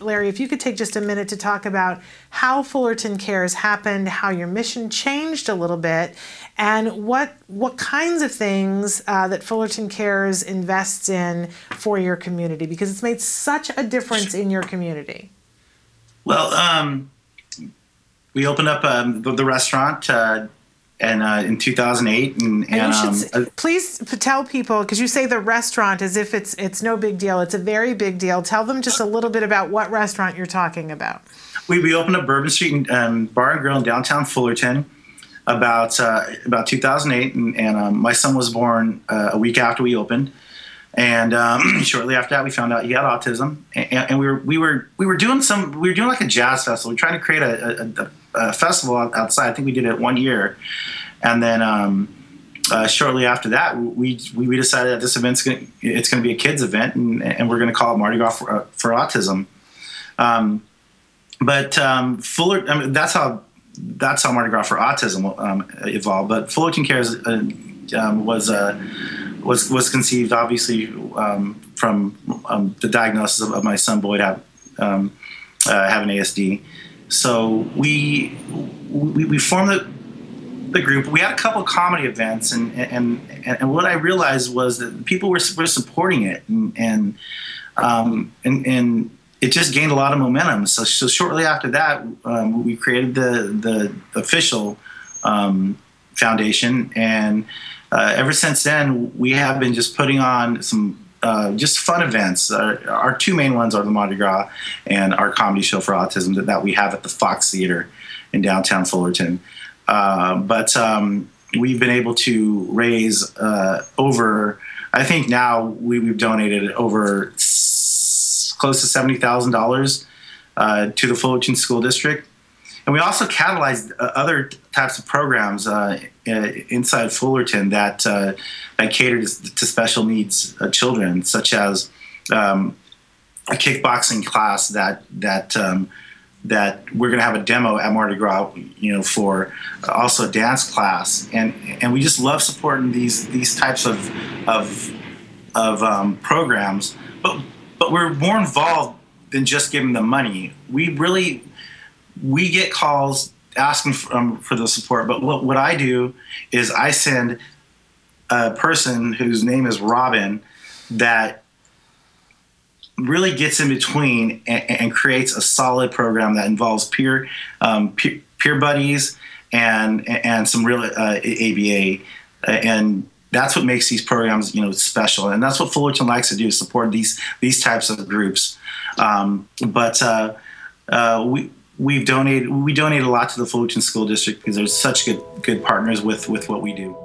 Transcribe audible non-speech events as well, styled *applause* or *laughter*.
Larry, if you could take just a minute to talk about how Fullerton Cares happened, how your mission changed a little bit, and what what kinds of things uh, that Fullerton Cares invests in for your community, because it's made such a difference in your community. Well, um, we opened up um, the, restaurant uh, and uh, in 2008 and, and, and um, uh, please tell people because you say the restaurant as if it's it's no big deal. It's a very big deal. Tell them just a little bit about what restaurant you're talking about. We, we opened up bourbon street um, bar and grill in downtown fullerton about uh, about 2008 and, and um, my son was born uh, a week after we opened. And um, *clears throat* shortly after that we found out he had autism and, and, we were we were we were doing some we were doing like a jazz festival. We were trying to create a, a, a uh, festival outside. I think we did it one year, and then um, uh, shortly after that, we, we decided that this event's gonna, it's going to be a kids event, and, and we're going to call it Mardi Gras for, uh, for Autism. Um, but um, Fuller, I mean, that's how that's how Mardi Gras for Autism um, evolved. But Fullerton Cares uh, um, was uh, was was conceived obviously um, from um, the diagnosis of, of, my son Boyd have, uh, having ASD, so we we, we formed the the group. We had a couple comedy events, and and and what I realized was that people were were supporting it, and and um, and, and it just gained a lot of momentum. So, so shortly after that, um, we created the the official um, foundation, and uh, ever since then, we have been just putting on some uh, just fun events. Uh, our two main ones are the Mardi Gras and our comedy show for autism that, that we have at the Fox Theater in downtown Fullerton. Uh, but um, we've been able to raise uh, over, I think now we, have donated over s- close to $70,000 uh, to the Fullerton School District. And we also catalyzed uh, other types of programs uh, uh, inside Fullerton that that cater to, special needs children, such as um, a kickboxing class that that um, that we're going to have a demo at Mardi Gras, you know, for also a dance class, and and we just love supporting these these types of of of um, programs, but but we're more involved than just giving them money. We really we get calls asking for, um, for the support, but what, what I do is I send a person whose name is Robin that really gets in between and, and creates a solid program that involves peer um, peer, peer, buddies and and some real uh, ABA and that's what makes these programs you know special. And that's what Fullerton likes to do support these these types of groups. Um, but uh, uh, we we've donated we donate a lot to the Fullerton School District because there's such good good partners with with what we do.